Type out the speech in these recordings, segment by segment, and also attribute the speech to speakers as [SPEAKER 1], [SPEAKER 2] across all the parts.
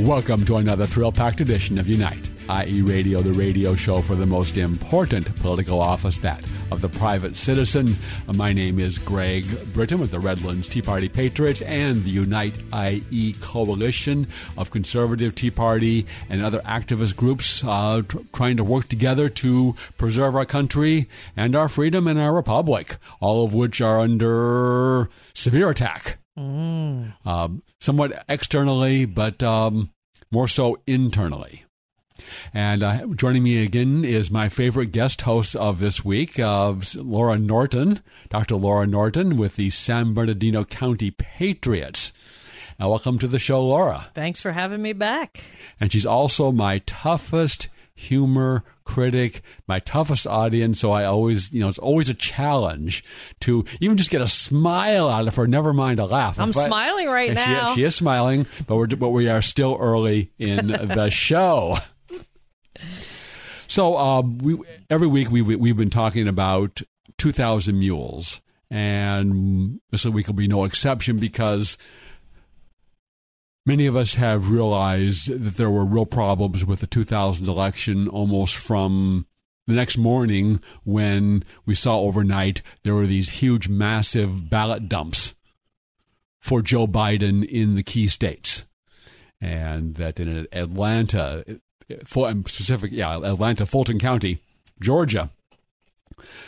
[SPEAKER 1] Welcome to another thrill packed edition of Unite, IE, Radio, the radio show for the most important political office, that of the private citizen. My name is Greg Britton with the Redlands Tea Party Patriots and the Unite, IE, coalition of conservative Tea Party and other activist groups uh, tr- trying to work together to preserve our country and our freedom and our republic, all of which are under severe attack um, somewhat externally, but um, more so internally. And uh, joining me again is my favorite guest host of this week, uh, Laura Norton, Dr. Laura Norton with the San Bernardino County Patriots. Uh, welcome to the show, Laura.
[SPEAKER 2] Thanks for having me back.
[SPEAKER 1] And she's also my toughest humor critic, my toughest audience. So I always, you know, it's always a challenge to even just get a smile out of her, never mind a laugh.
[SPEAKER 2] I'm
[SPEAKER 1] If I-
[SPEAKER 2] smiling right
[SPEAKER 1] and she-
[SPEAKER 2] now.
[SPEAKER 1] She, is smiling, but we're but we are still early in the show. So uh, we every week we, we we've been talking about two thousand mules, and this week will be no exception because many of us have realized that there were real problems with the 2000 election almost from the next morning when we saw overnight there were these huge, massive ballot dumps for Joe Biden in the key states. And that in Atlanta, specific, yeah, Atlanta, Fulton County, Georgia,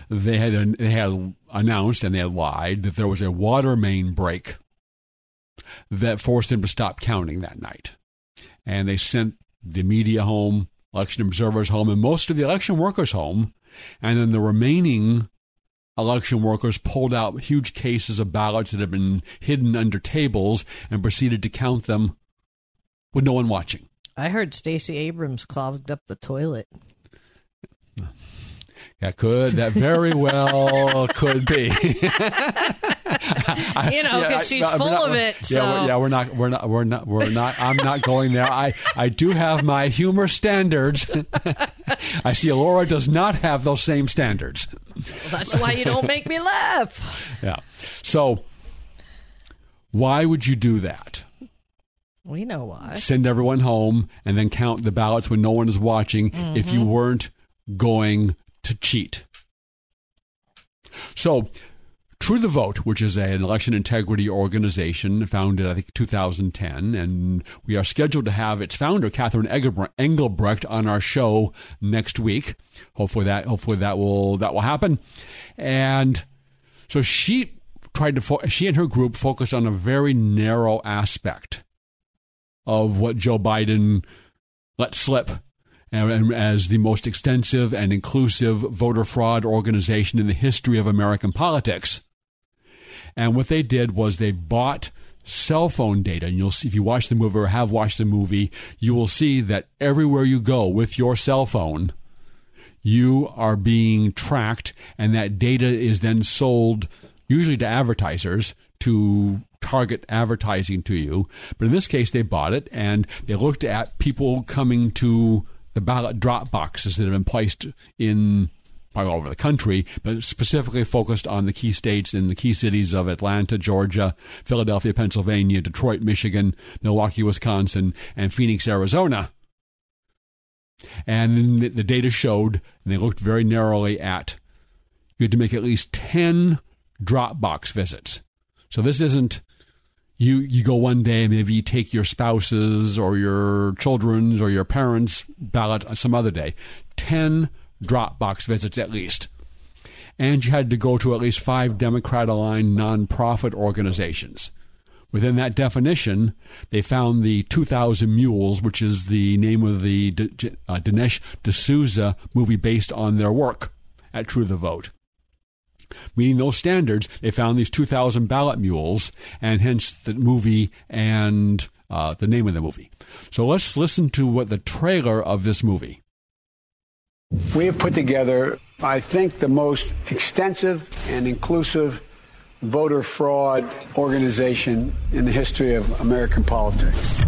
[SPEAKER 1] they had they had announced and they had lied that there was a water main break that forced them to stop counting that night. And they sent the media home, election observers home, and most of the election workers home. And then the remaining election workers pulled out huge cases of ballots that had been hidden under tables and proceeded to count them with no one watching.
[SPEAKER 2] I heard Stacey Abrams clogged up the toilet.
[SPEAKER 1] That could, that very well could be.
[SPEAKER 2] You know, because
[SPEAKER 1] I-
[SPEAKER 2] she's
[SPEAKER 1] I-
[SPEAKER 2] full
[SPEAKER 1] not-
[SPEAKER 2] of it.
[SPEAKER 1] Yeah,
[SPEAKER 2] so
[SPEAKER 1] we're, yeah, we're not, we're not, we're not, we're not. I'm not going there. I, I do have my humor standards. I see Laura does not have those same standards.
[SPEAKER 2] that's why you don't make me laugh.
[SPEAKER 1] Yeah. So, why would you do that?
[SPEAKER 2] We know why.
[SPEAKER 1] Send everyone home and then count the ballots when no one is watching if you mm-hmm. weren't going to cheat. So, True the Vote, which is an election integrity organization founded, I think, 2010, and we are scheduled to have its founder, Catherine Engelbrecht, on our show next week. Hopefully that, hopefully that will that will happen. And so she tried to, fo- she and her group focused on a very narrow aspect of what Joe Biden let slip as the most extensive and inclusive voter fraud organization in the history of American politics. And what they did was they bought cell phone data. And you'll see, if you watch the movie or have watched the movie, you will see that everywhere you go with your cell phone, you are being tracked, and that data is then sold usually to advertisers to target advertising to you. But in this case, they bought it and they looked at people coming to the ballot drop boxes that have been placed in probably all over the country, but specifically focused on the key states and the key cities of Atlanta, Georgia, Philadelphia, Pennsylvania, Detroit, Michigan, Milwaukee, Wisconsin, and Phoenix, Arizona. And the data showed, and they looked very narrowly at, you had to make at least 10 Dropbox visits. So this isn't you you go one day maybe you take your spouse's or your children's or your parents ballot some other day 10 dropbox visits at least and you had to go to at least five democrat aligned nonprofit organizations within that definition they found the 2000 mules which is the name of the D- uh, dinesh d'souza movie based on their work at true the vote meeting those standards, they found these 2,000 ballot mules, and hence the movie and uh, the name of the movie. So let's listen to what the trailer of this movie.
[SPEAKER 3] We have put together, I think, the most extensive and inclusive voter fraud organization in the history of American politics.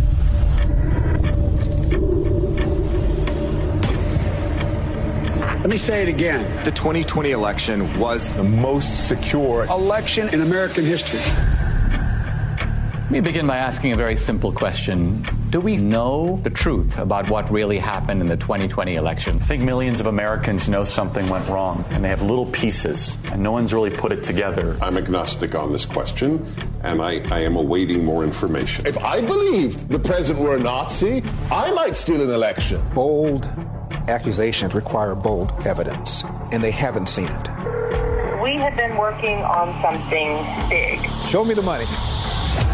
[SPEAKER 3] Let me say it again.
[SPEAKER 4] The 2020 election was the most secure
[SPEAKER 3] election in American history.
[SPEAKER 5] Let me begin by asking a very simple question. Do we know the truth about what really happened in the 2020 election?
[SPEAKER 6] I think millions of Americans know something went wrong, and they have little pieces, and no one's really put it together.
[SPEAKER 7] I'm agnostic on this question, and I, I am awaiting more information.
[SPEAKER 8] If I believed the president were a Nazi, I might steal an election.
[SPEAKER 9] Bold accusations require bold evidence, and they haven't seen it.
[SPEAKER 10] We have been working on something big.
[SPEAKER 9] Show me the money.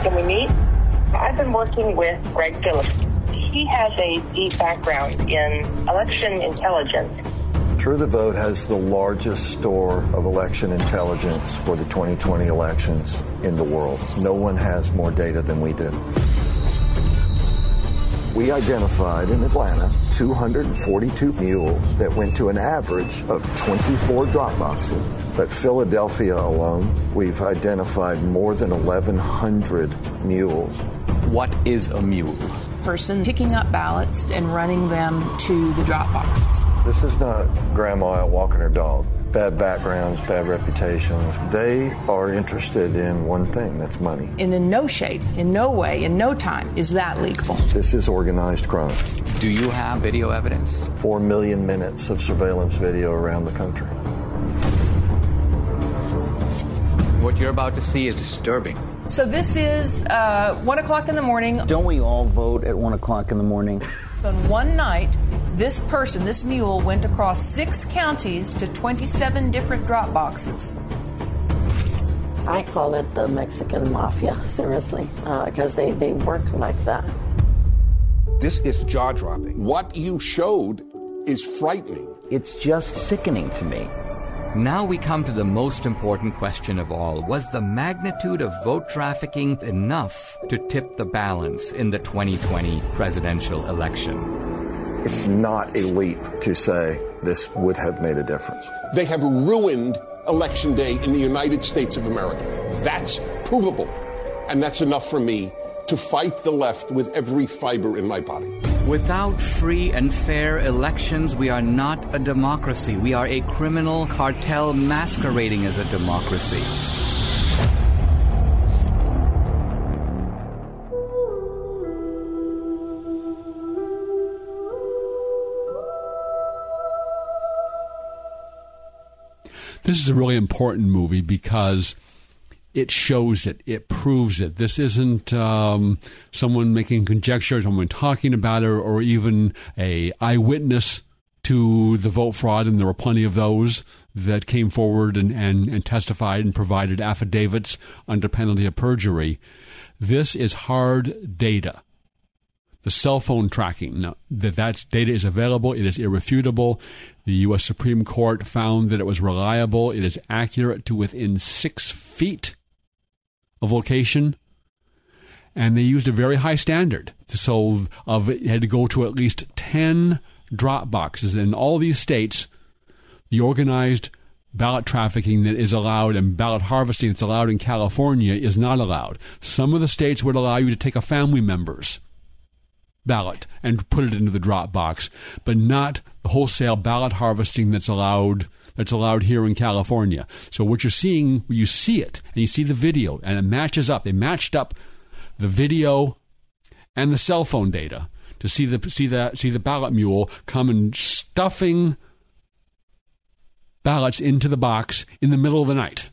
[SPEAKER 10] Can we meet? I've been working with Greg Phillips. He has a deep background in election intelligence.
[SPEAKER 11] True the Vote has the largest store of election intelligence for the 2020 elections in the world. No one has more data than we do. We identified in Atlanta 242 mules that went to an average of 24 drop boxes. But Philadelphia alone, we've identified more than 1,100 mules.
[SPEAKER 5] What is a mule?
[SPEAKER 12] Person picking up ballots and running them to the drop boxes.
[SPEAKER 11] This is not grandma out walking her dog bad backgrounds, bad reputations. They are interested in one thing that's money.
[SPEAKER 12] And in no shape, in no way, in no time is that legal.
[SPEAKER 11] This is organized crime.
[SPEAKER 5] Do you have video evidence?
[SPEAKER 11] Four million minutes of surveillance video around the country.
[SPEAKER 5] What you're about to see is disturbing.
[SPEAKER 12] So this is uh, one o'clock in the morning.
[SPEAKER 13] Don't we all vote at one o'clock in the morning?
[SPEAKER 12] On one night, this person, this mule, went across six counties to 27 different drop boxes.
[SPEAKER 14] I call it the Mexican mafia, seriously, because uh, they, they work like that.
[SPEAKER 9] This is jaw dropping.
[SPEAKER 8] What you showed is frightening.
[SPEAKER 13] It's just sickening to me.
[SPEAKER 15] Now we come to the most important question of all. Was the magnitude of vote trafficking enough to tip the balance in the 2020 presidential election?
[SPEAKER 11] It's not a leap to say this would have made a difference.
[SPEAKER 8] They have ruined Election Day in the United States of America. That's provable. And that's enough for me to fight the left with every fiber in my body.
[SPEAKER 15] Without free and fair elections, we are not a democracy. We are a criminal cartel masquerading as a democracy.
[SPEAKER 1] This is a really important movie because it shows it, it proves it. This isn't um, someone making conjecture, someone talking about it, or even a eyewitness to the vote fraud, and there were plenty of those that came forward and, and, and testified and provided affidavits under penalty of perjury. This is hard data the cell phone tracking. Now, that that data is available. It is irrefutable. The U.S. Supreme Court found that it was reliable. It is accurate to within six feet of vocation, And they used a very high standard. So of it had to go to at least 10 drop boxes. In all these states, the organized ballot trafficking that is allowed and ballot harvesting that's allowed in California is not allowed. Some of the states would allow you to take a family member's ballot and put it into the drop box, but not the wholesale ballot harvesting that's allowed that's allowed here in California. So what you're seeing, you see it and you see the video and it matches up. They matched up the video and the cell phone data to see the see the see the ballot mule come and stuffing ballots into the box in the middle of the night.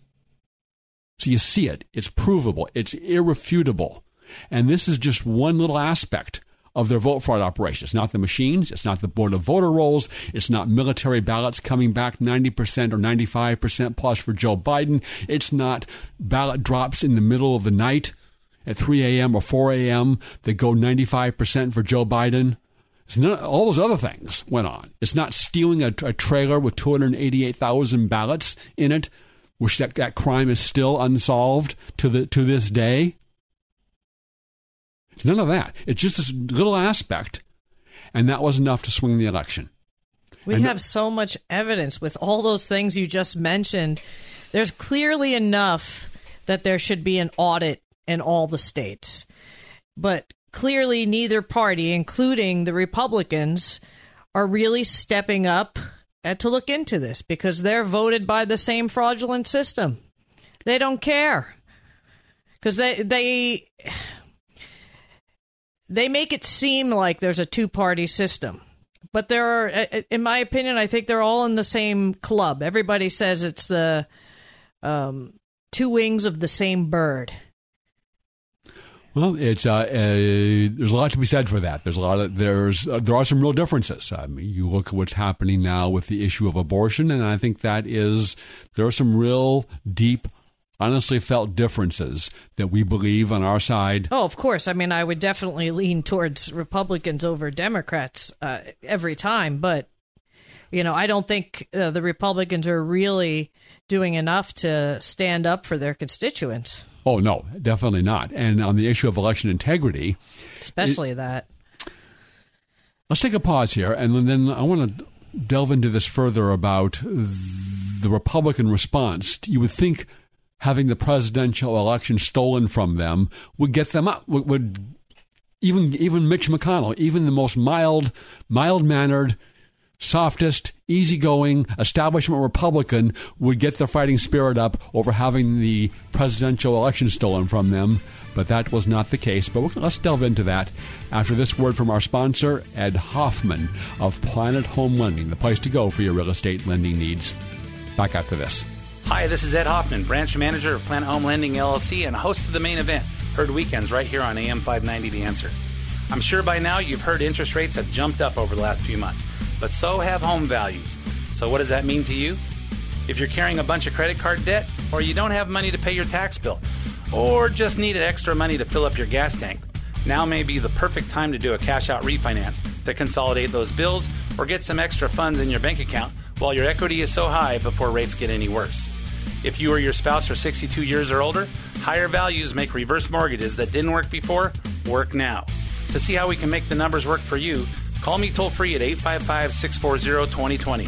[SPEAKER 1] So you see it. It's provable. It's irrefutable. And this is just one little aspect of their vote fraud operation. It's not the machines. It's not the board of voter rolls. It's not military ballots coming back 90% or 95% plus for Joe Biden. It's not ballot drops in the middle of the night at 3 a.m. or 4 a.m. that go 95% for Joe Biden. None, all those other things went on. It's not stealing a, a trailer with 288,000 ballots in it which that, that crime is still unsolved to the to this day. It's none of that. It's just this little aspect, and that was enough to swing the election.
[SPEAKER 2] We
[SPEAKER 1] And-
[SPEAKER 2] have so much evidence with all those things you just mentioned. There's clearly enough that there should be an audit in all the states. But clearly, neither party, including the Republicans, are really stepping up uh, to look into this because they're voted by the same fraudulent system. They don't care because they they they make it seem like there's a two party system. But there are, uh, in my opinion, I think they're all in the same club. Everybody says it's the um, two wings of the same bird.
[SPEAKER 1] Well, it's uh, uh, there's a lot to be said for that. There's a lot of there's uh, there are some real differences. I mean, you look at what's happening now with the issue of abortion, and I think that is there are some real deep, honestly felt differences that we believe on our side.
[SPEAKER 2] Oh, of course. I mean, I would definitely lean towards Republicans over Democrats uh, every time, but you know, I don't think uh, the Republicans are really doing enough to stand up for their constituents,
[SPEAKER 1] Oh no, definitely not. And on the issue of election integrity,
[SPEAKER 2] especially that.
[SPEAKER 1] Let's take a pause here, and then I want to delve into this further about the Republican response. You would think having the presidential election stolen from them would get them up. Would, would even even Mitch McConnell, even the most mild, mild mannered, softest, easygoing establishment Republican would get their fighting spirit up over having the presidential election stolen from them. But that was not the case. But let's delve into that after this word from our sponsor, Ed Hoffman of Planet Home Lending, the place to go for your real estate lending needs. Back after this.
[SPEAKER 16] Hi, this is Ed Hoffman, branch manager of Planet Home Lending LLC and host of the main event, heard weekends right here on AM 590 The Answer. I'm sure by now you've heard interest rates have jumped up over the last few months, but so have home values. So, what does that mean to you? If you're carrying a bunch of credit card debt, or you don't have money to pay your tax bill, or just needed extra money to fill up your gas tank, now may be the perfect time to do a cash out refinance to consolidate those bills or get some extra funds in your bank account while your equity is so high before rates get any worse. If you or your spouse are 62 years or older, higher values make reverse mortgages that didn't work before work now. To see how we can make the numbers work for you, call me toll free at 855 640 2020.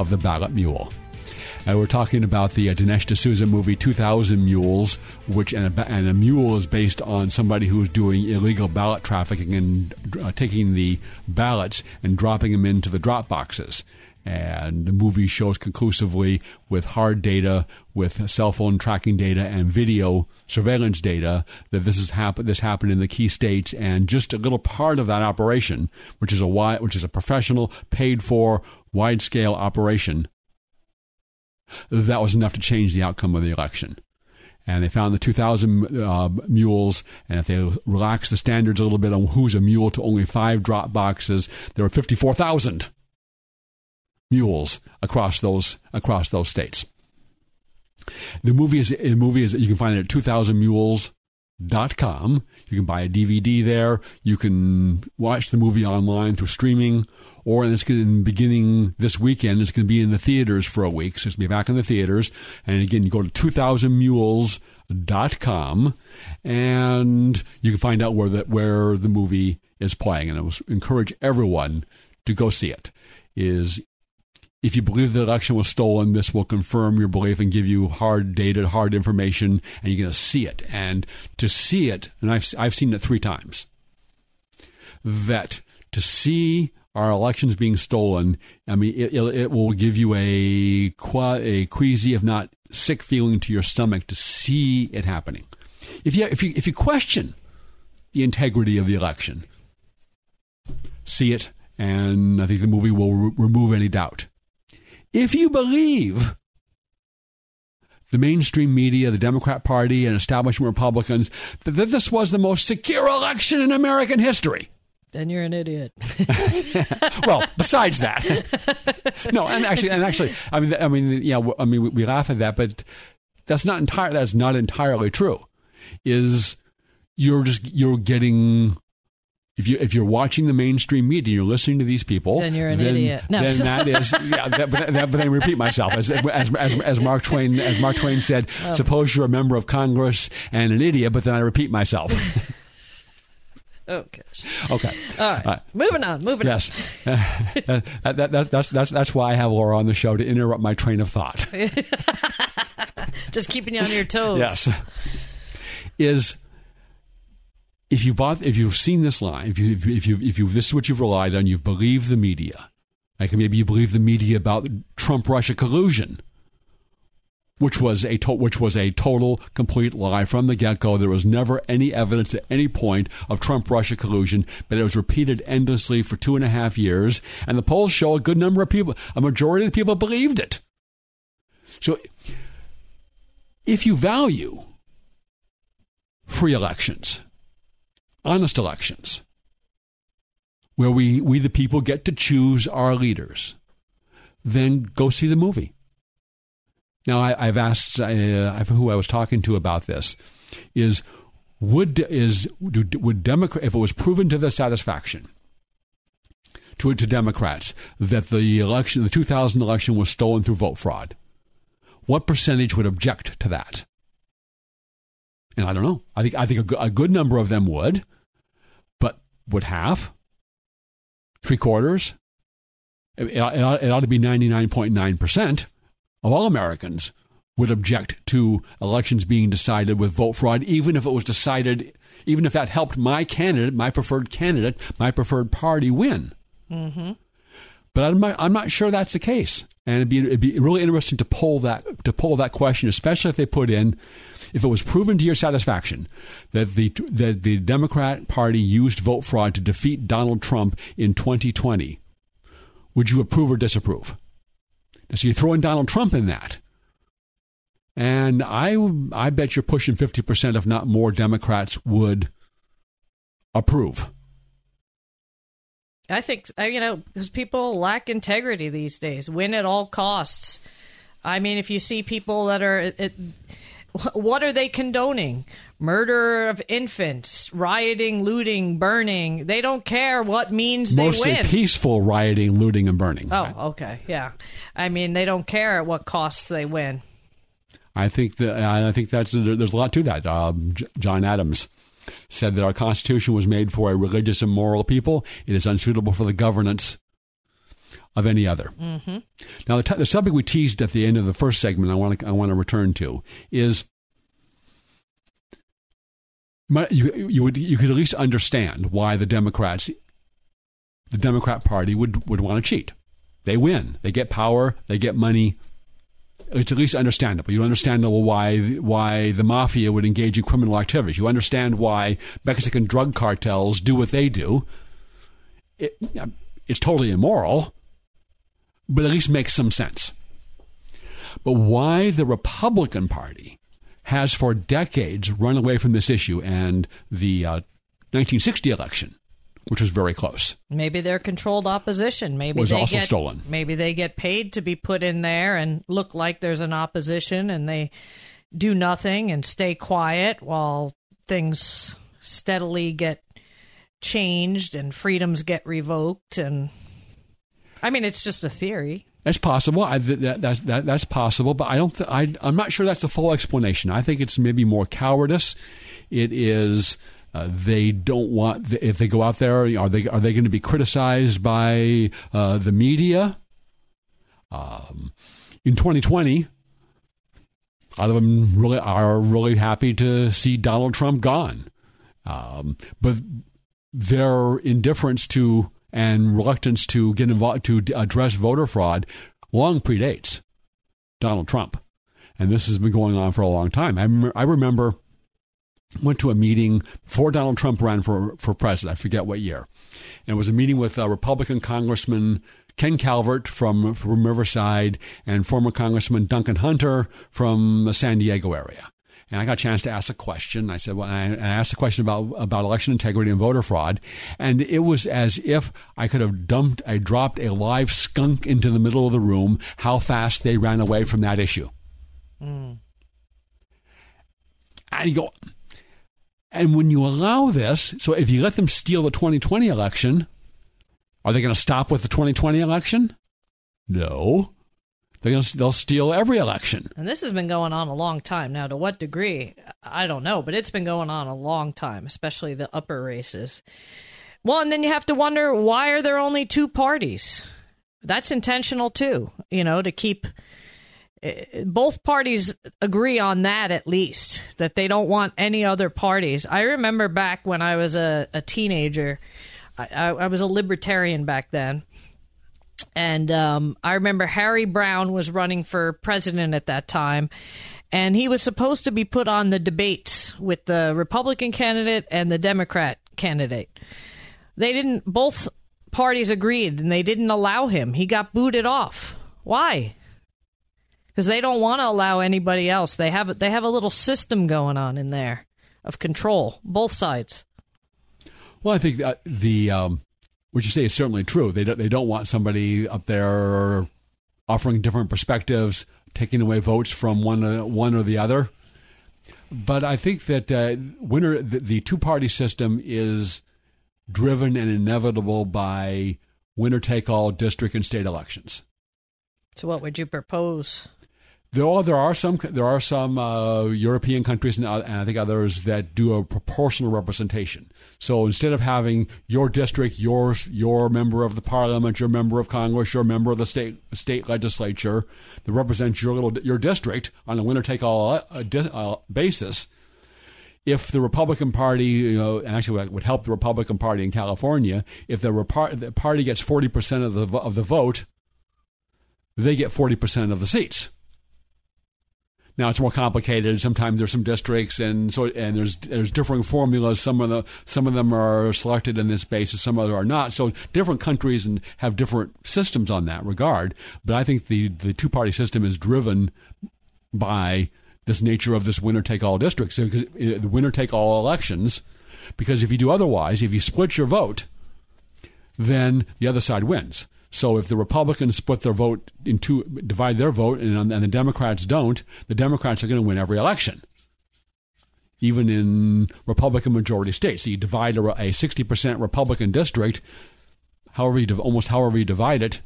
[SPEAKER 1] of the ballot mule. And we're talking about the uh, Dinesh D'Souza movie 2000 Mules, which and a, and a mule is based on somebody who's doing illegal ballot trafficking and uh, taking the ballots and dropping them into the drop boxes. And the movie shows conclusively with hard data, with cell phone tracking data and video surveillance data that this has happened. This happened in the key states, and just a little part of that operation, which is a wi- which is a professional, paid for, wide scale operation, that was enough to change the outcome of the election. And they found the 2,000 uh, mules, and if they relaxed the standards a little bit on who's a mule to only five drop boxes, there were 54,000 mules across those across those states. The movie is the movie is you can find it at 2000mules.com. You can buy a DVD there. You can watch the movie online through streaming, or it's going to beginning this weekend. It's going to be in the theaters for a week, so it's going to be back in the theaters. And again, you go to 2000mules.com, and you can find out where the where the movie is playing. And I encourage everyone to go see it. Is if you believe the election was stolen, this will confirm your belief and give you hard data, hard information, and you're going to see it. And to see it, and I've, I've seen it three times, that to see our elections being stolen, I mean, it, it, it will give you a, a queasy, if not sick feeling to your stomach to see it happening. If you, if you, if you question the integrity of the election, see it, and I think the movie will re- remove any doubt. If you believe the mainstream media, the Democrat Party, and establishment Republicans that this was the most secure election in American history.
[SPEAKER 2] Then you're an idiot.
[SPEAKER 1] well, besides that, no, and actually, and actually, I mean, I mean, yeah, I mean, we, we laugh at that, but that's not entire. That's not entirely true. Is you're just you're getting if you if you're watching the mainstream media, you're listening to these people.
[SPEAKER 2] Then you're an
[SPEAKER 1] then,
[SPEAKER 2] idiot. No.
[SPEAKER 1] Then that is yeah. That, but, that, but then I repeat myself as, as as as Mark Twain as Mark Twain said.
[SPEAKER 2] Oh.
[SPEAKER 1] Suppose you're a member of Congress and an idiot, but then I repeat myself.
[SPEAKER 2] Oh, gosh.
[SPEAKER 1] okay.
[SPEAKER 2] All right.
[SPEAKER 1] Uh,
[SPEAKER 2] moving on. Moving
[SPEAKER 1] yes. Uh, that, that, that, that's that's that's why I have Laura on the show to interrupt my train of thought.
[SPEAKER 2] Just keeping you on your toes.
[SPEAKER 1] Yes. Is if you bought if you've seen this line, if you if you if you this is what you've relied on, you've believed the media. Like maybe you believe the media about Trump Russia collusion, which was a to- which was a total complete lie from the get go. There was never any evidence at any point of Trump Russia collusion, but it was repeated endlessly for two and a half years, and the polls show a good number of people, a majority of the people believed it. So, if you value free elections, honest elections, where we, we the people get to choose our leaders, then go see the movie. Now, I, have asked uh, who I was talking to about this is would is would Democrat if it was proven to their satisfaction to to Democrats that the election the 2000 election was stolen through vote fraud, what percentage would object to that? And I don't know. I think I think a, a good number of them would, but would half, three quarters? It, it, it ought to be ninety nine point nine percent of all Americans would object to elections being decided with vote fraud, even if it was decided, even if that helped my candidate, my preferred candidate, my preferred party win.
[SPEAKER 2] Mm-hmm.
[SPEAKER 1] But I'm not, I'm not sure that's the case, and it'd be it'd be really interesting to pull that to pull that question, especially if they put in, if it was proven to your satisfaction that the that the Democrat Party used vote fraud to defeat Donald Trump in 2020, would you approve or disapprove? So you throw in Donald Trump in that. And I, I bet you're pushing 50%, if not more, Democrats would approve.
[SPEAKER 2] I think, uh, you know, because people lack integrity these days, win at all costs. I mean, if you see people that are, it, what are they condoning? Murder of infants, rioting, looting, burning. They don't care what means
[SPEAKER 1] Mostly
[SPEAKER 2] they win.
[SPEAKER 1] peaceful rioting, looting, and burning.
[SPEAKER 2] Oh, okay, yeah. I mean, they don't care at what costs they win.
[SPEAKER 1] I think that I think that's there's a lot to that. Um, John Adams said that our Constitution was made for a religious and moral people. It is unsuitable for the governance of any other.
[SPEAKER 2] Mm-hmm.
[SPEAKER 1] Now, the, t- the subject we teased at the end of the first segment, I want to I want to return to is you you would you could at least understand why the Democrats, the Democrat Party would would want to cheat. They win. They get power. They get money. It's at least understandable. You understand why why the mafia would engage in criminal activities. You understand why Mexican drug cartels do what they do. It, it's totally immoral, but at least makes some sense. But why the Republican Party has for decades run away from this issue and the uh, 1960 election, which was very close.
[SPEAKER 2] Maybe they're controlled opposition. Maybe
[SPEAKER 1] was
[SPEAKER 2] they
[SPEAKER 1] also
[SPEAKER 2] get,
[SPEAKER 1] stolen.
[SPEAKER 2] Maybe they get paid to be put in there and look like there's an opposition, and they do nothing and stay quiet while things steadily get changed and freedoms get revoked. And I mean, it's just a theory.
[SPEAKER 1] That's possible. I, that, that, that, that's possible, but I don't. Th- I, I'm not sure that's the full explanation. I think it's maybe more cowardice. It is. Uh, they don't want if they go out there. Are they are they going to be criticized by uh, the media? Um, in 2020, a lot of them really are really happy to see Donald Trump gone, um, but their indifference to and reluctance to get involved to address voter fraud long predates Donald Trump, and this has been going on for a long time. I, rem- I remember went to a meeting before Donald Trump ran for for president. I forget what year, and it was a meeting with uh, Republican Congressman Ken Calvert from, from Riverside and former Congressman Duncan Hunter from the San Diego area. And I got a chance to ask a question. I said, well, I asked a question about, about election integrity and voter fraud. And it was as if I could have dumped, I dropped a live skunk into the middle of the room, how fast they ran away from that issue. Mm. And you go, and when you allow this, so if you let them steal the 2020 election, are they going to stop with the 2020 election? No. They're going to, they'll steal every election.
[SPEAKER 2] And this has been going on a long time. Now, to what degree, I don't know, but it's been going on a long time, especially the upper races. Well, and then you have to wonder why are there only two parties? That's intentional too, you know, to keep both parties agree on that at least that they don't want any other parties. I remember back when I was a, a teenager, I, I, was a libertarian back then and um, I remember Harry Browne was running for president at that time. And he was supposed to be put on the debates with the Republican candidate and the Democrat candidate. They didn't, both parties agreed and they didn't allow him. He got booted off. Why? Because they don't want to allow anybody else. They have, they have a little system going on in there of control, both sides.
[SPEAKER 1] Well, I think that the um, which you say is certainly true. They don't, they don't want somebody up there offering different perspectives, taking away votes from one uh, one or the other. But I think that uh, winner the, the two party system is driven and inevitable by winner take all district and state elections.
[SPEAKER 2] So, what would you propose?
[SPEAKER 1] There there are some there are some uh, European countries and, and, I think others that do a proportional representation. So instead of having your district, your your member of the parliament, your member of Congress, your member of the state state legislature that represents your little your district on a winner take all uh, uh, basis, if the Republican Party, you know, actually would help the Republican Party in California, if the, the party gets forty percent of the of the vote, they get forty percent of the seats. Now it's more complicated. Sometimes there's some districts, and so and there's there's differing formulas. Some of the some of them are selected in this basis, some other are not. So different countries and have different systems on that regard. But I think the the two party system is driven by this nature of this winner take all districts. So, uh, the winner take all elections. Because if you do otherwise, if you split your vote, then the other side wins. So if the Republicans split their vote into divide their vote, and, and the Democrats don't, the Democrats are going to win every election, even in Republican majority states. So you divide a, a 60% Republican district, however you almost however you divide it.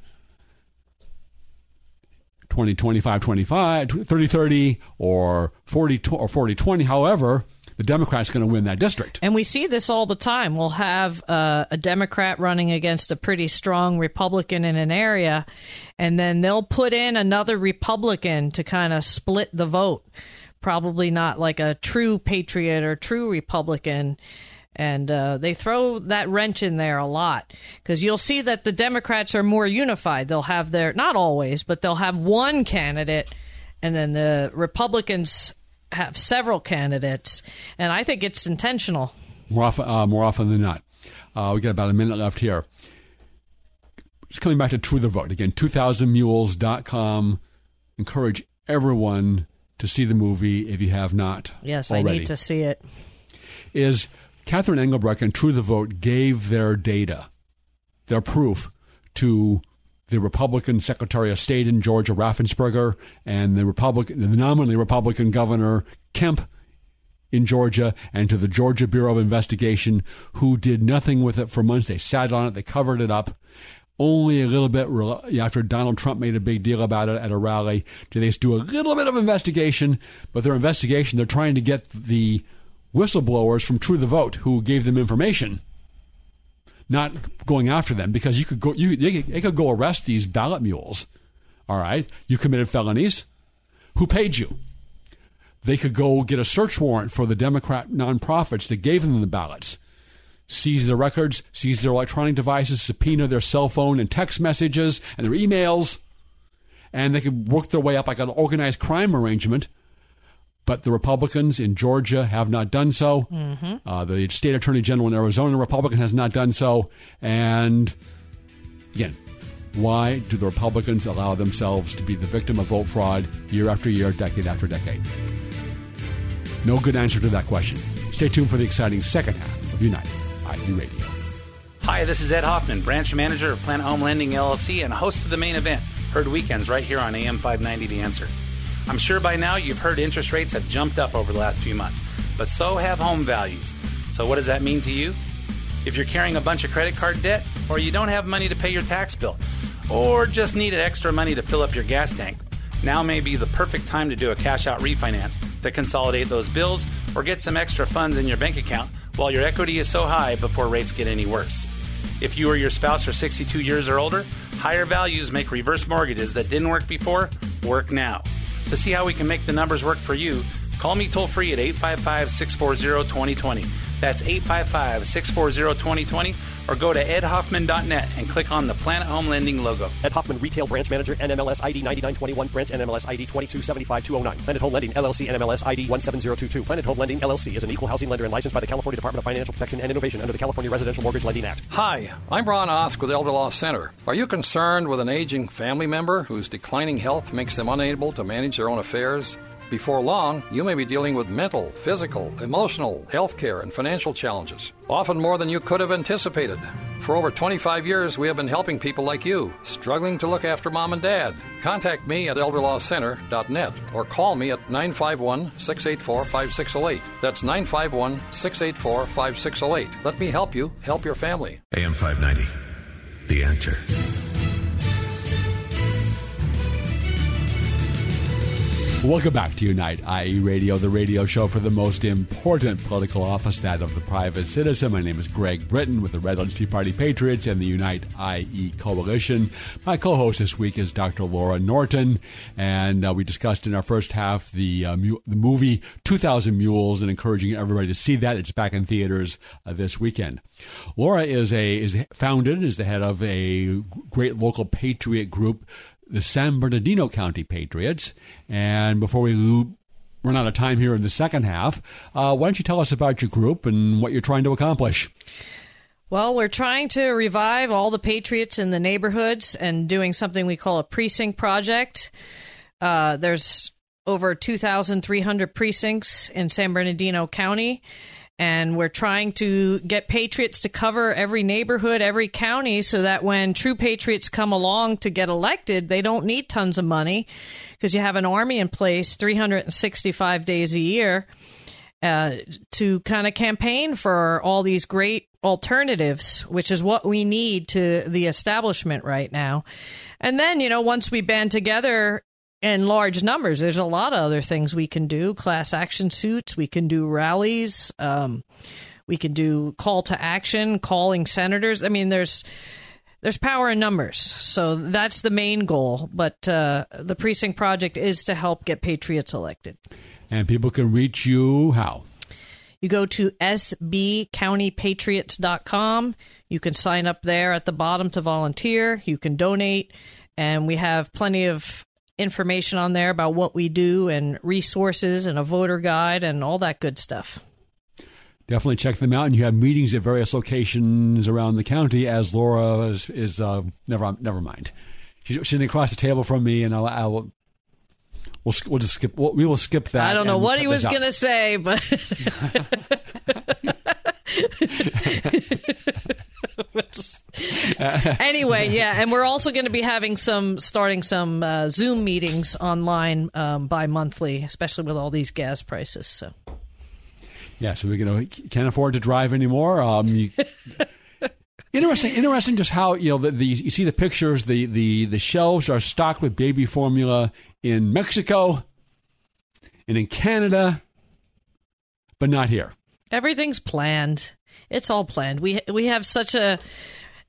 [SPEAKER 1] 20 25 25 30 30 or 40 or 40 20 however the Democrat's going to win that district.
[SPEAKER 2] And we see this all the time. We'll have uh, a Democrat running against a pretty strong Republican in an area, and then they'll put in another Republican to kind of split the vote. Probably not like a true patriot or true Republican. And uh, they throw that wrench in there a lot because you'll see that the Democrats are more unified. They'll have their, not always, but they'll have one candidate, and then the Republicans have several candidates, and I think it's intentional.
[SPEAKER 1] More often, uh, more often than not. Uh, we got about a minute left here. Just coming back to True the Vote again, 2000mules.com. Encourage everyone to see the movie if you have not.
[SPEAKER 2] Yes,
[SPEAKER 1] already.
[SPEAKER 2] I need to see it.
[SPEAKER 1] Is Catherine Engelbrecht and True the Vote gave their data, their proof to the Republican Secretary of State in Georgia, Raffensperger, and the Republican, the nominally Republican Governor Kemp in Georgia, and to the Georgia Bureau of Investigation, who did nothing with it for months. They sat on it, they covered it up. Only a little bit after Donald Trump made a big deal about it at a rally did they do a little bit of investigation. But their investigation, they're trying to get the whistleblowers from True the Vote who gave them information not going after them because you could go you they could, they could go arrest these ballot mules. All right, you committed felonies. Who paid you? They could go get a search warrant for the Democrat nonprofits that gave them the ballots, seize their records, seize their electronic devices, subpoena their cell phone and text messages and their emails, and they could work their way up like an organized crime arrangement but the Republicans in Georgia have not done so. Mm-hmm. Uh, the state attorney general in Arizona, Republican, has not done so. And again, Why do the Republicans allow themselves to be the victim of vote fraud year after year, decade after decade? No good answer to that question. Stay tuned for the exciting second half of Unite IE Radio.
[SPEAKER 16] Hi, this is Ed Hoffman, branch manager of Planet Home Lending LLC and host of the main event, heard weekends right here on AM 590 The Answer. I'm sure by now you've heard interest rates have jumped up over the last few months, but so have home values. So, what does that mean to you? If you're carrying a bunch of credit card debt, or you don't have money to pay your tax bill, or just needed extra money to fill up your gas tank, now may be the perfect time to do a cash out refinance to consolidate those bills or get some extra funds in your bank account while your equity is so high before rates get any worse. If you or your spouse are 62 years or older, higher values make reverse mortgages that didn't work before work now. To see how we can make the numbers work for you, call me toll free at 855 640 2020. That's 855 640 2020 or go to edhoffman.net and click on the Planet Home Lending logo.
[SPEAKER 17] Ed Hoffman, Retail Branch Manager, NMLS ID 9921, Branch NMLS ID 2275209. Planet Home Lending, LLC, NMLS ID 17022. Planet Home Lending, LLC is an equal housing lender and licensed by the California Department of Financial Protection and Innovation under the California Residential Mortgage Lending Act.
[SPEAKER 18] Hi, I'm Ron Osk with Elder Law Center. Are you concerned with an aging family member whose declining health makes them unable to manage their own affairs? Before long, you may be dealing with mental, physical, emotional, healthcare, and financial challenges, often more than you could have anticipated. For over 25 years, we have been helping people like you struggling to look after mom and dad. Contact me at elderlawcenter.net or call me at 951 684 5608. That's 951 684 5608. Let me help you help your family.
[SPEAKER 19] AM 590, The Answer.
[SPEAKER 1] Welcome back to Unite IE Radio, the radio show for the most important political office, that of the private citizen. My name is Greg Britton with the Redlands Tea Party Patriots and the Unite IE Coalition. My co-host this week is Dr. Laura Norton, and uh, we discussed in our first half the, uh, mu- the movie 2000 Mules and encouraging everybody to see that. It's back in theaters uh, this weekend. Laura is a is founded, is the head of a great local patriot group the San Bernardino County Patriots. And before we run out of time here in the second half, uh, why don't you tell us about your group and what you're trying to accomplish?
[SPEAKER 2] Well, we're trying to revive all the patriots in the neighborhoods and doing something we call a precinct project. Uh, there's over 2,300 precincts in San Bernardino County and we're trying to get patriots to cover every neighborhood, every county, so that when true patriots come along to get elected, they don't need tons of money because you have an army in place 365 days a year uh, to kind of campaign for all these great alternatives, which is what we need to the establishment right now. And then, you know, once we band together in large numbers. There's a lot of other things we can do class action suits, we can do rallies, um, we can do call to action, calling senators. I mean, there's. There's power in numbers, so that's the main goal. But uh, the precinct project is to help get patriots elected.
[SPEAKER 1] And people can reach you how?
[SPEAKER 2] You go to sbcountypatriots.com. You can sign up there at the bottom to volunteer. You can donate. And we have plenty of information on there about what we do and resources and a voter guide and all that good stuff.
[SPEAKER 1] Definitely check them out, and you have meetings at various locations around the county. As Laura is, is uh, never never mind. She's sitting across the table from me, and I'll, I'll we'll we'll just skip. We'll, we will skip that.
[SPEAKER 2] I don't know what he was going to say, but. anyway, yeah, and we're also going to be having some starting some uh, Zoom meetings online um, bi-monthly, especially with all these gas prices. So,
[SPEAKER 1] yeah, so we're going to can't afford to drive anymore. Um, you, interesting, interesting, just how you know the, the you see the pictures. The the the shelves are stocked with baby formula in Mexico and in Canada, but not here.
[SPEAKER 2] Everything's planned. It's all planned. We we have such a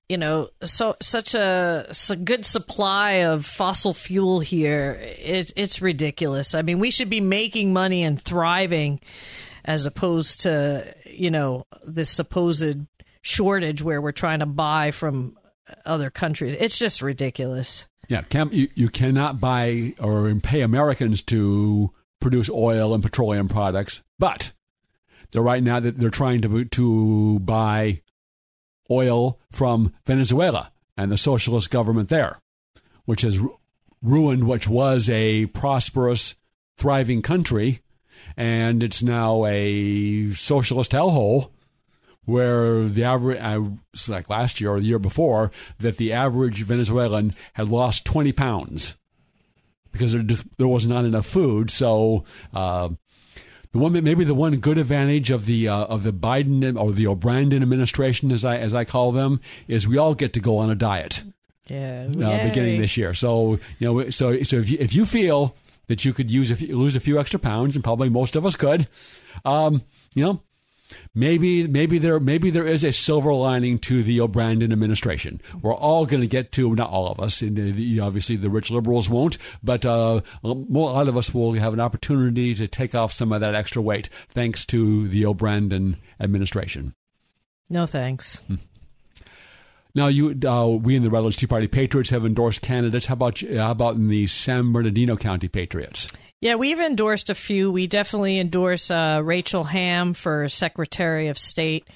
[SPEAKER 2] you know so such a, good supply of fossil fuel here. It's it's ridiculous. I mean, we should be making money and thriving as opposed to you know this supposed shortage where we're trying to buy from other countries. It's just ridiculous.
[SPEAKER 1] Yeah, you, you cannot buy or pay Americans to produce oil and petroleum products, but they're right now that they're trying to to buy oil from Venezuela and the socialist government there, which has ru- ruined what was a prosperous, thriving country, and it's now a socialist hellhole where the average, it's like last year or the year before, that the average Venezuelan had lost 20 pounds because there, just, there was not enough food. So, uh, the one maybe the one good advantage of the uh, of the Biden or the O'Brien administration, as I as I call them, is we all get to go on a diet.
[SPEAKER 2] Yeah,
[SPEAKER 1] uh, beginning this year. So you know, so so if you, if you feel that you could use a few, lose a few extra pounds, and probably most of us could, um, you know, maybe maybe there maybe there is a silver lining to the O'Brien administration. We're all going to get to not all of us, and the, obviously the rich liberals won't, but uh, a lot of us will have an opportunity to take off some of that extra weight thanks to the O'Brien administration.
[SPEAKER 2] No thanks.
[SPEAKER 1] Hmm. Now, you, uh, we in the Redlands Tea Party Patriots have endorsed candidates. How about how about in the San Bernardino County Patriots?
[SPEAKER 2] Yeah, we've endorsed a few. We definitely endorse uh, Rachel Hamm for Secretary of State.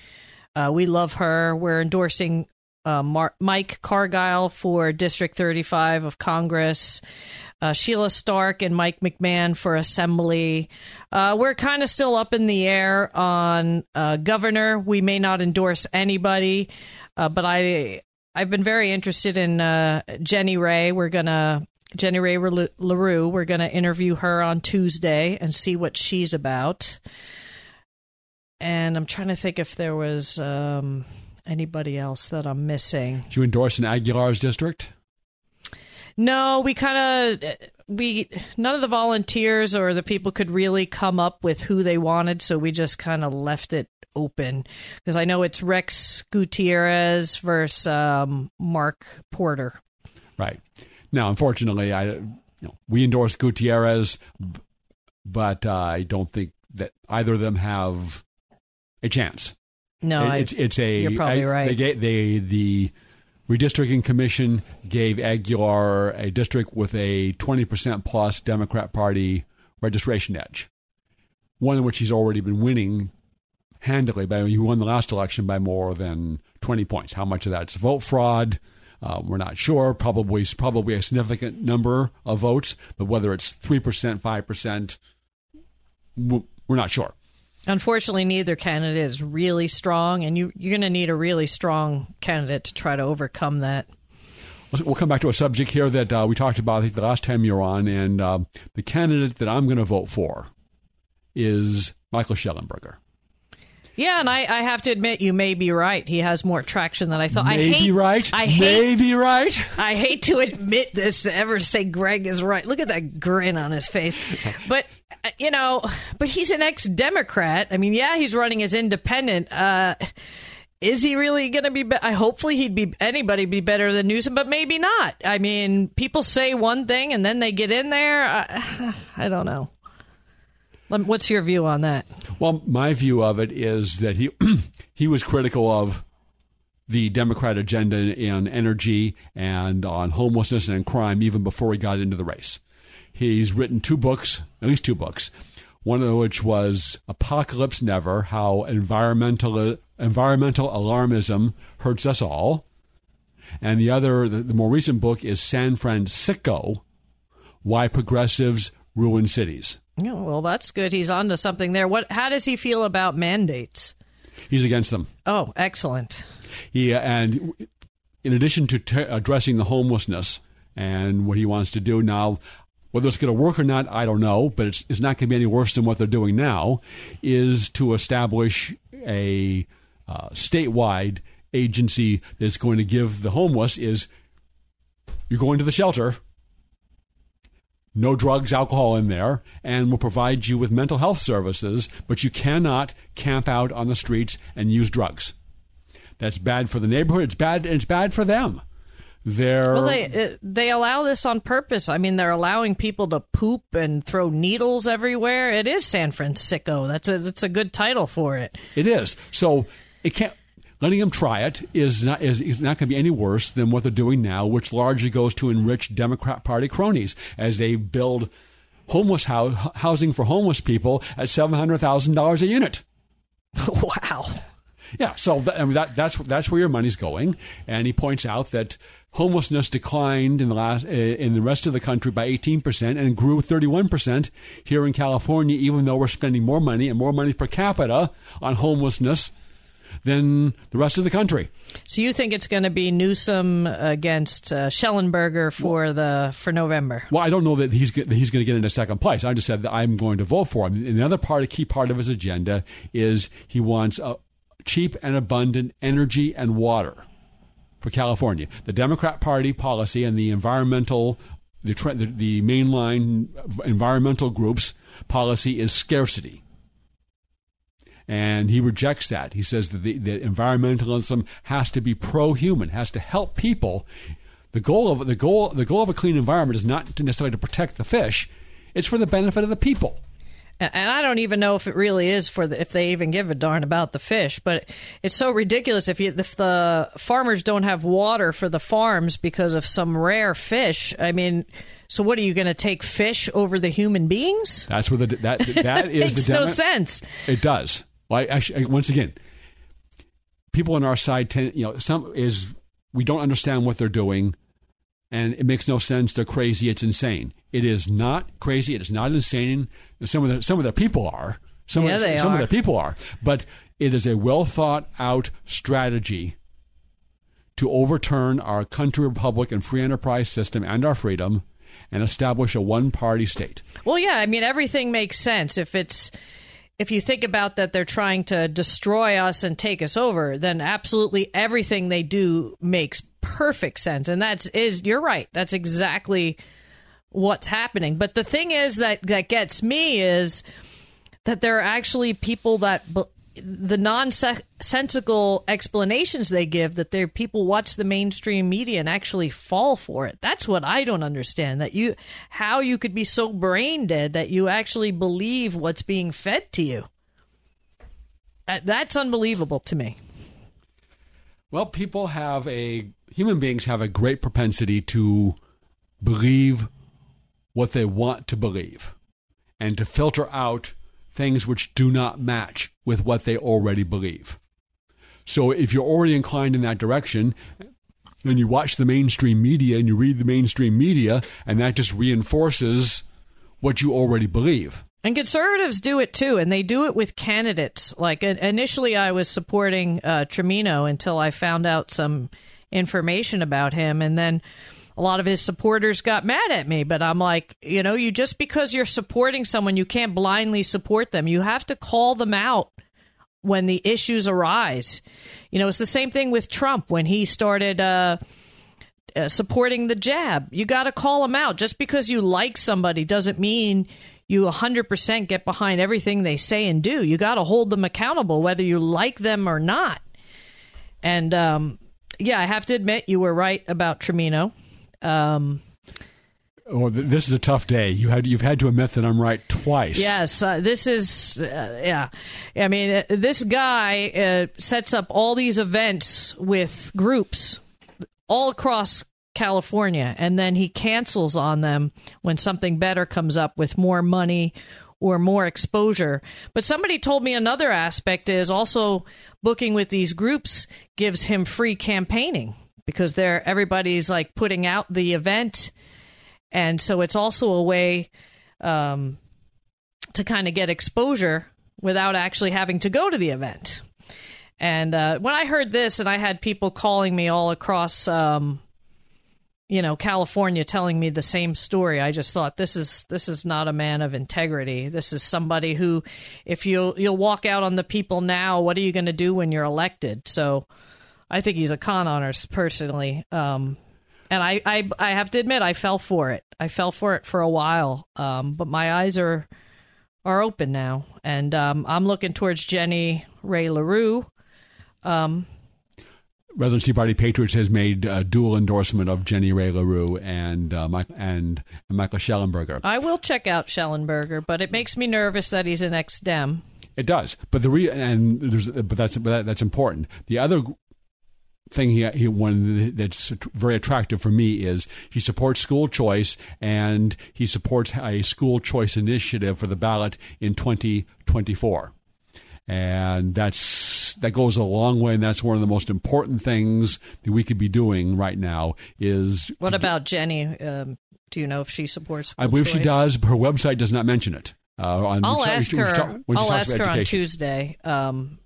[SPEAKER 2] Uh, we love her. We're endorsing uh, Mar- Mike Cargile for District 35 of Congress. Uh, Sheila Stark and Mike McMahon for Assembly. Uh, we're kind of still up in the air on uh, governor. We may not endorse anybody. Uh, but I I've been very interested in uh, Jenny Rae. We're gonna Jenny Rae Le Roux. We're gonna interview her on Tuesday and see what she's about. And I'm trying to think if there was um, anybody else that I'm missing.
[SPEAKER 1] Do you endorse in Aguilar's district?
[SPEAKER 2] No, we kind of we none of the volunteers or the people could really come up with who they wanted, so we just kind of left it open because I know it's Rex Gutierrez versus um, Mark Porter.
[SPEAKER 1] Right now, unfortunately, I you know, we endorse Gutierrez, but uh, I don't think that either of them have a chance.
[SPEAKER 2] No,
[SPEAKER 1] it, it's it's a
[SPEAKER 2] you're probably
[SPEAKER 1] I,
[SPEAKER 2] right.
[SPEAKER 1] They, they the redistricting commission gave Aguilar a district with a twenty percent plus Democrat Party registration edge, one in which he's already been winning handily. By he won the last election by more than twenty points. How much of that's vote fraud? Uh, we're not sure. Probably probably a significant number of votes, but whether it's three percent, five percent, we're not sure.
[SPEAKER 2] Unfortunately, neither candidate is really strong, and you, you're going to need a really strong candidate to try to overcome that.
[SPEAKER 1] We'll come back to a subject here that uh, we talked about I think the last time you were on, and uh, the candidate that I'm going to vote for is Michael Shellenberger.
[SPEAKER 2] Yeah, and I, I, have to admit, you may be right. He has more traction than I thought.
[SPEAKER 1] Maybe
[SPEAKER 2] I hate,
[SPEAKER 1] right.
[SPEAKER 2] I hate,
[SPEAKER 1] Maybe right.
[SPEAKER 2] I hate to admit this, to ever say Greg is right. Look at that grin on his face. But uh, you know, but he's an ex-Democrat. I mean, yeah, he's running as independent. Uh, is he really going to be, be? I hopefully he'd be anybody be better than Newsom, but maybe not. I mean, people say one thing and then they get in there. I, I don't know. What's your view on that?
[SPEAKER 1] Well, my view of it is that he he was critical of the Democrat agenda in energy and on homelessness and crime even before he got into the race. He's written two books, at least two books. One of which was Apocalypse Never: How Environmental Environmental Alarmism Hurts Us All, and the other, the, the more recent book, is San Francisco: Why Progressives Ruin Cities.
[SPEAKER 2] Yeah, well, that's good. He's on to something there. What? How does he feel about mandates?
[SPEAKER 1] He's against them.
[SPEAKER 2] Oh, excellent.
[SPEAKER 1] Yeah, and in addition to t- addressing the homelessness and what he wants to do now, whether it's going to work or not, I don't know, but it's, it's not going to be any worse than what they're doing now. Is to establish a uh, statewide agency that's going to give the homeless is you're going to the shelter no drugs, alcohol in there, and will provide you with mental health services, but you cannot camp out on the streets and use drugs. That's bad for the neighborhood. It's bad. It's bad for them. They're
[SPEAKER 2] well, they uh, they allow this on purpose. I mean, they're allowing people to poop and throw needles everywhere. It is San Francisco. That's a that's a good title for it.
[SPEAKER 1] It is. So it can't letting them try it is not is, is not going to be any worse than what they're doing now, which largely goes to enrich Democrat Party cronies as they build homeless housing for homeless people at seven hundred thousand dollars a unit.
[SPEAKER 2] wow.
[SPEAKER 1] Yeah, so th- I mean, that, that's that's where your money's going, and he points out that homelessness declined in the last uh, in the rest of the country by 18 percent and grew 31 percent here in California, even though we're spending more money and more money per capita on homelessness than the rest of the country.
[SPEAKER 2] So you think it's going to be Newsom against uh, Shellenberger for the for November?
[SPEAKER 1] Well, I don't know that he's that he's going to get into second place. I just said that I'm going to vote for him. And the other part, a key part of his agenda, is he wants a cheap and abundant energy and water for California. The Democrat Party policy and the environmental the, the, the mainline environmental groups policy is scarcity and he rejects that. He says that the, the environmentalism has to be pro-human, has to help people. The goal of the goal the goal of a clean environment is not necessarily to protect the fish; it's for the benefit of the people.
[SPEAKER 2] And I don't even know if it really is for the, if they even give a darn about the fish. But it's so ridiculous if you if the farmers don't have water for the farms because of some rare fish. I mean. So what are you going to take fish over the human beings?
[SPEAKER 1] That's where the that that is
[SPEAKER 2] makes
[SPEAKER 1] the
[SPEAKER 2] no sense.
[SPEAKER 1] It does. Well, I actually, once again, people on our side tend, you know, some is we don't understand what they're doing, and it makes no sense. They're crazy. It's insane. It is not crazy. It is not insane. Some of the some of the people are. Some
[SPEAKER 2] yeah,
[SPEAKER 1] of
[SPEAKER 2] they
[SPEAKER 1] some
[SPEAKER 2] are.
[SPEAKER 1] of the people are, but it is a well thought out strategy to overturn our country republic and free enterprise system and our freedom and establish a one party state.
[SPEAKER 2] Well, yeah, I mean everything makes sense if it's if you think about that they're trying to destroy us and take us over, then absolutely everything they do makes perfect sense. And that's is you're right. That's exactly what's happening. But the thing is that that gets me is that there are actually people that the nonsensical explanations they give that their people watch the mainstream media and actually fall for it. That's what I don't understand. That you how you could be so brain dead that you actually believe what's being fed to you. Uh, That's unbelievable to me.
[SPEAKER 1] Well, people have a human beings have a great propensity to believe what they want to believe and to filter out things which do not match with what they already believe. So if you're already inclined in that direction, then you watch the mainstream media and you read the mainstream media, and that just reinforces what you already believe.
[SPEAKER 2] And conservatives do it too, and they do it with candidates. Like initially, I was supporting uh, Trimino until I found out some information about him, and then a lot of his supporters got mad at me. But I'm like, you know, you just because you're supporting someone, you can't blindly support them. You have to call them out when the issues arise. You know, it's the same thing with Trump when he started. Uh, uh, supporting the jab. You got to call them out. Just because you like somebody doesn't mean you 100% get behind everything they say and do. You got to hold them accountable, whether you like them or not. And um, yeah, I have to admit, you were right about Trimino. Um,
[SPEAKER 1] Oh, th- this is a tough day. You had you've had to admit that I'm right twice.
[SPEAKER 2] Yes, uh, this is uh, yeah. I mean, uh, this guy uh, sets up all these events with groups all across California, and then he cancels on them when something better comes up with more money or more exposure. But somebody told me another aspect is also booking with these groups gives him free campaigning because they're everybody's like putting out the event and so it's also a way um, to kind of get exposure without actually having to go to the event. And uh, when I heard this, and I had people calling me all across, um, you know, California, telling me the same story, I just thought this is this is not a man of integrity. This is somebody who, if you you'll walk out on the people now, what are you going to do when you're elected? So, I think he's a con artist personally. Um, and I, I I have to admit I fell for it. I fell for it for a while, um, but my eyes are are open now, and um, I'm looking towards Jenny Rae Le Roux. Um,
[SPEAKER 1] Redlands Tea Party Patriots has made a dual endorsement of Jenny Rae Le Roux and uh, Mike, and Michael Shellenberger.
[SPEAKER 2] I will check out Shellenberger, but it makes me nervous that he's an ex-Dem.
[SPEAKER 1] It does, but the re- and there's but that's but that, that's important. The other thing he, he one that's very attractive for me is he supports school choice and he supports a school choice initiative for the ballot in 2024 And that's that goes a long way, and that's one of the most important things that we could be doing right now. Is
[SPEAKER 2] what about Jenny? Um, do you know if she supports?
[SPEAKER 1] I believe
[SPEAKER 2] choice?
[SPEAKER 1] she does. But her website does not mention it. Uh, on,
[SPEAKER 2] I'll ask
[SPEAKER 1] she- when she
[SPEAKER 2] her.
[SPEAKER 1] talk- when she
[SPEAKER 2] I'll ask her on. Tuesday. Um,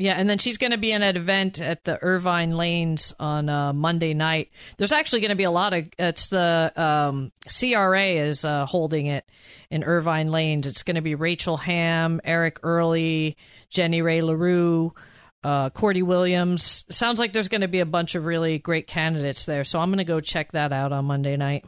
[SPEAKER 2] yeah, and then she's going to be in an event at the Irvine Lanes on uh, Monday night. There's actually going to be a lot of. It's the um, CRA is uh, holding it in Irvine Lanes. It's going to be Rachel Hamm, Eric Early, Jenny Rae Le Roux. Uh, Cordy Williams. Sounds like there's going to be a bunch of really great candidates there. So I'm going to go check that out on Monday night.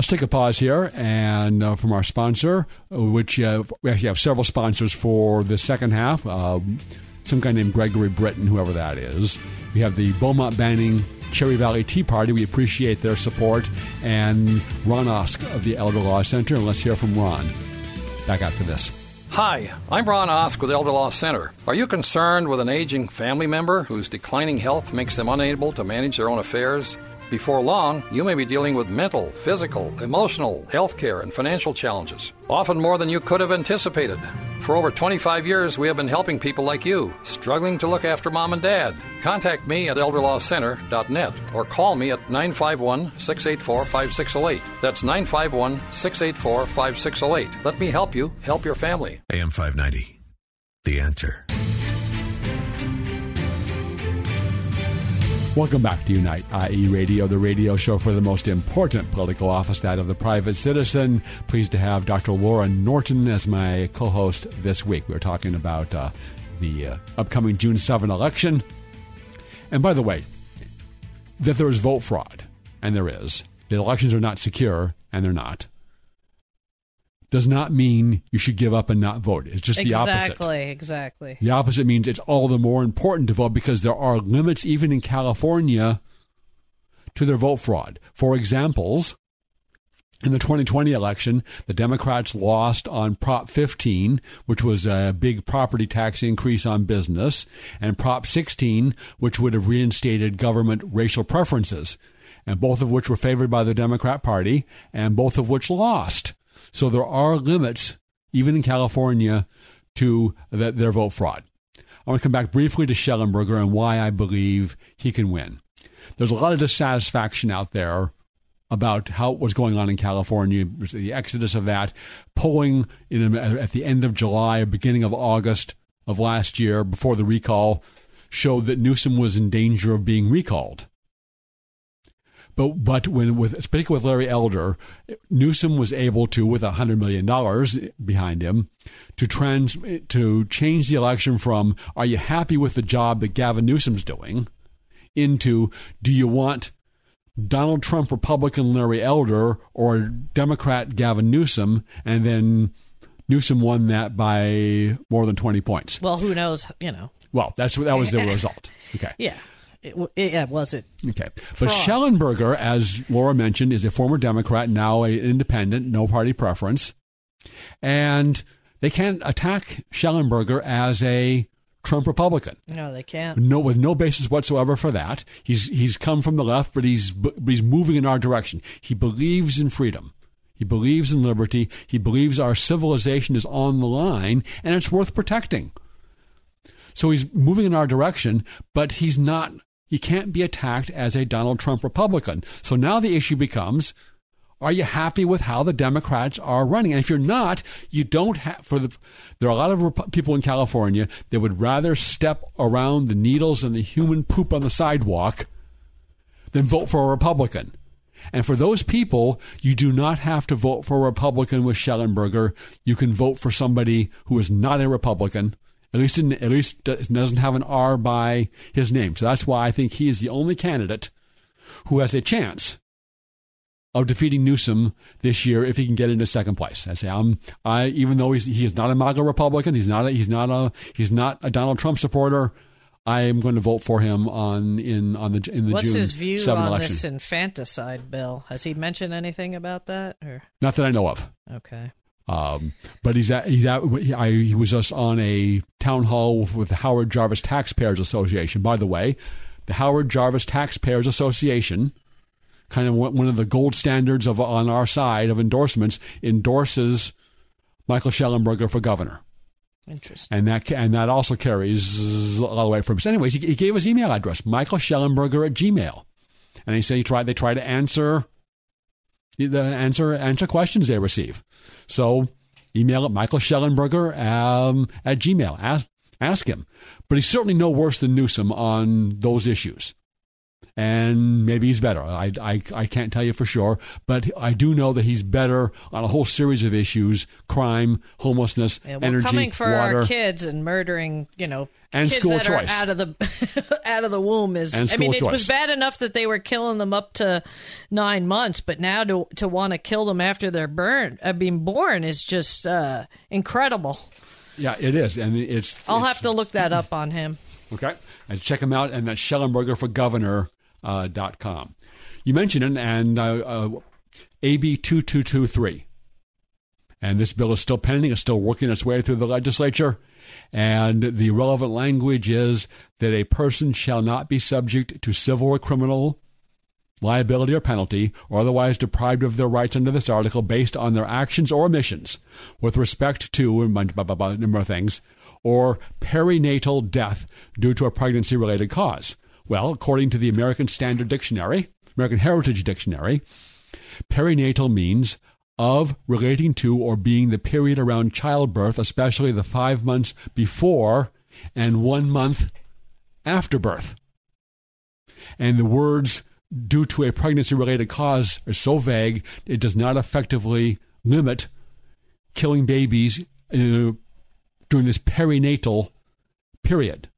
[SPEAKER 1] Let's take a pause here and uh, from our sponsor, uh, which uh, we actually have several sponsors for the second half. Um, some guy named Gregory Britton, whoever that is. We have the Beaumont Banning Cherry Valley Tea Party. We appreciate their support. And Ron Osk of the Elder Law Center. And let's hear from Ron. Back after this.
[SPEAKER 18] Hi, I'm Ron Osk with Elder Law Center. Are you concerned with an aging family member whose declining health makes them unable to manage their own affairs? Before long, you may be dealing with mental, physical, emotional, healthcare, and financial challenges, often more than you could have anticipated. For over 25 years, we have been helping people like you struggling to look after mom and dad. Contact me at elderlawcenter.net or call me at 951 684 5608. That's 951 684 5608. Let me help you help your family.
[SPEAKER 19] AM 590. The answer.
[SPEAKER 1] Welcome back to Unite IE Radio, the radio show for the most important political office, that of the private citizen. Pleased to have Dr. Laura Norton as my co host this week. We're talking about uh, the uh, upcoming June 7 election. And by the way, that there is vote fraud, and there is. The elections are not secure, and they're not. Does not mean you should give up and not vote. It's just the opposite.
[SPEAKER 2] Exactly, exactly.
[SPEAKER 1] The opposite means it's all the more important to vote because there are limits, even in California, to their vote fraud. For examples, in the 2020 election, the Democrats lost on Prop 15, which was a big property tax increase on business, and Prop 16, which would have reinstated government racial preferences, and both of which were favored by the Democrat Party, and both of which lost. So there are limits, even in California, to the, their vote fraud. I want to come back briefly to Shellenberger and why I believe he can win. There's a lot of dissatisfaction out there about how what's going on in California, the exodus of that, polling in, at the end of July beginning of August of last year, before the recall, showed that Newsom was in danger of being recalled. But but when with speaking with Larry Elder, Newsom was able to, with a hundred million dollars behind him, to trans to change the election from "Are you happy with the job that Gavin Newsom's doing?" into "Do you want Donald Trump Republican Larry Elder or Democrat Gavin Newsom?" And then Newsom won that by more than twenty points.
[SPEAKER 2] Well, who knows? You know.
[SPEAKER 1] Well, that's that was the result. Okay.
[SPEAKER 2] Yeah. It, w- it, yeah, was it?
[SPEAKER 1] Okay. But
[SPEAKER 2] Fraud.
[SPEAKER 1] Shellenberger, as Laura mentioned, is a former Democrat, now an independent, no party preference. And they can't attack Shellenberger as a Trump Republican.
[SPEAKER 2] No, they can't.
[SPEAKER 1] No, with no basis whatsoever for that. He's he's come from the left, but he's but he's moving in our direction. He believes in freedom. He believes in liberty. He believes our civilization is on the line and it's worth protecting. So he's moving in our direction, but he's not. He can't be attacked as a Donald Trump Republican. So now the issue becomes are you happy with how the Democrats are running? And if you're not, you don't have for the. There are a lot of Rep- people in California that would rather step around the needles and the human poop on the sidewalk than vote for a Republican. And for those people, you do not have to vote for a Republican with Shellenberger. You can vote for somebody who is not a Republican. At least, in, at least doesn't have an R by his name. So that's why I think he is the only candidate who has a chance of defeating Newsom this year if he can get into second place. I say I'm I even though he's he is not a MAGA Republican, he's not a, he's not a he's not a Donald Trump supporter. I am going to vote for him on in on the in the
[SPEAKER 2] What's
[SPEAKER 1] June
[SPEAKER 2] his view
[SPEAKER 1] 7
[SPEAKER 2] on
[SPEAKER 1] election.
[SPEAKER 2] this infanticide bill? Has he mentioned anything about that? Or
[SPEAKER 1] Not that I know of.
[SPEAKER 2] okay,
[SPEAKER 1] Um, but he's at, he's at, I, he was just on a town hall with, with the Howard Jarvis Taxpayers Association. By the way, the Howard Jarvis Taxpayers Association, kind of one of the gold standards of on our side of endorsements, endorses Michael Shellenberger for governor.
[SPEAKER 2] Interesting.
[SPEAKER 1] And that and that also carries all the way from. So anyways, he, he gave his email address, Michael Shellenberger at Gmail. And he said he tried they try to answer the answer answer questions they receive. So email it Michael Shellenberger um, at Gmail. Ask ask him. But he's certainly no worse than Newsom on those issues and maybe he's better. I, I, I can't tell you for sure, but I do know that he's better on a whole series of issues: crime, homelessness,
[SPEAKER 2] Yeah, well,
[SPEAKER 1] energy,
[SPEAKER 2] coming for
[SPEAKER 1] water.
[SPEAKER 2] our kids and murdering, you know,
[SPEAKER 1] And
[SPEAKER 2] kids that
[SPEAKER 1] choice.
[SPEAKER 2] are out of the out of the womb is.
[SPEAKER 1] And
[SPEAKER 2] I mean, it was bad enough that they were killing them up to nine months, but now to to want to kill them after they're burned, uh, being born is just uh, incredible.
[SPEAKER 1] Yeah, it is, and it's
[SPEAKER 2] I'll have to look that up on him.
[SPEAKER 1] Okay. And check him out, and that Shellenberger for Shellenbergerforgovernor.com. Uh, dot com. you mentioned it, and uh, uh, AB 2223. And this bill is still pending, it's still working its way through the legislature. And the relevant language is that a person shall not be subject to civil or criminal liability or penalty, or otherwise deprived of their rights under this article based on their actions or omissions with respect to a bunch- blah, blah, blah, number of things, or perinatal death due to a pregnancy related cause. Well, according to the American Standard Dictionary, American Heritage Dictionary, perinatal means of relating to or being the period around childbirth, especially the five months before and one month after birth. And the words due to a pregnancy related cause are so vague, it does not effectively limit killing babies during this perinatal period.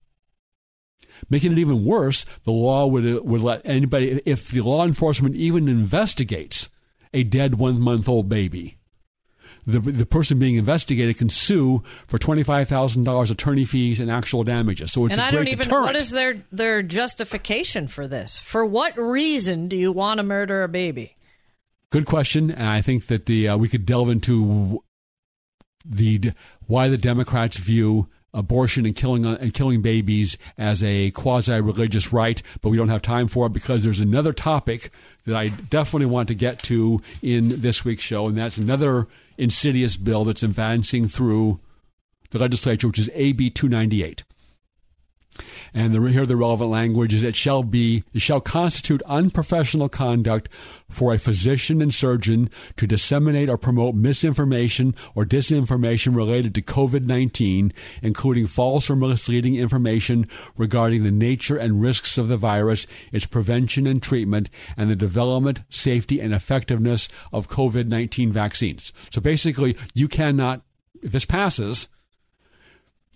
[SPEAKER 1] Making it even worse, the law would, uh, would let anybody, if the law enforcement even investigates a dead one month old baby, the, the person being investigated can sue for $25,000 attorney fees and actual damages. So it's
[SPEAKER 2] and
[SPEAKER 1] a
[SPEAKER 2] I
[SPEAKER 1] great
[SPEAKER 2] don't even.
[SPEAKER 1] deterrent.
[SPEAKER 2] What is their their justification for this? For what reason do you want to murder a baby?
[SPEAKER 1] Good question, and I think that the uh, we could delve into the why the Democrats view abortion and killing uh, and killing babies as a quasi religious right, but we don't have time for it because there's another topic that I definitely want to get to in this week's show, and that's another insidious bill that's advancing through the legislature, which is AB 298. And the, here the relevant language is it shall be it shall constitute unprofessional conduct for a physician and surgeon to disseminate or promote misinformation or disinformation related to COVID nineteen, including false or misleading information regarding the nature and risks of the virus, its prevention and treatment, and the development, safety, and effectiveness of COVID nineteen vaccines. So basically, you cannot if this passes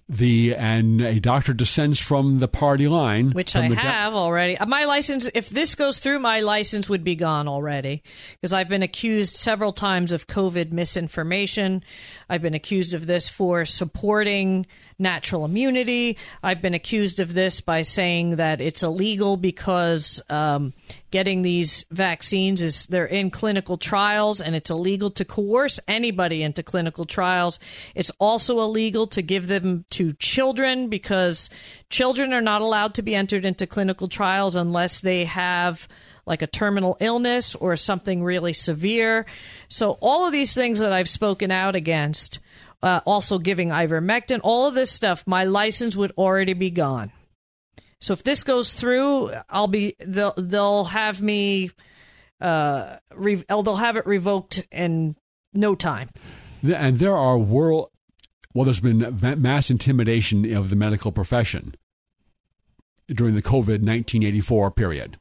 [SPEAKER 1] the and a doctor descends from the party line,
[SPEAKER 2] Which I
[SPEAKER 1] the de-
[SPEAKER 2] have already. Uh, My license, if this goes through, my license would be gone already because I've been accused several times of COVID misinformation. I've been accused of this for supporting natural immunity. I've been accused of this by saying that it's illegal because um, getting these vaccines is they're in clinical trials and it's illegal to coerce anybody into clinical trials. It's also illegal to give them to children because children are not allowed to be entered into clinical trials unless they have like a terminal illness or something really severe. So all of these things that I've spoken out against, uh, also giving ivermectin, all of this stuff, my license would already be gone. So if this goes through, I'll be they'll they'll have me uh re- oh, they'll have it revoked in no time.
[SPEAKER 1] and there are world well, there's been mass intimidation of the medical profession during the COVID 1984 period.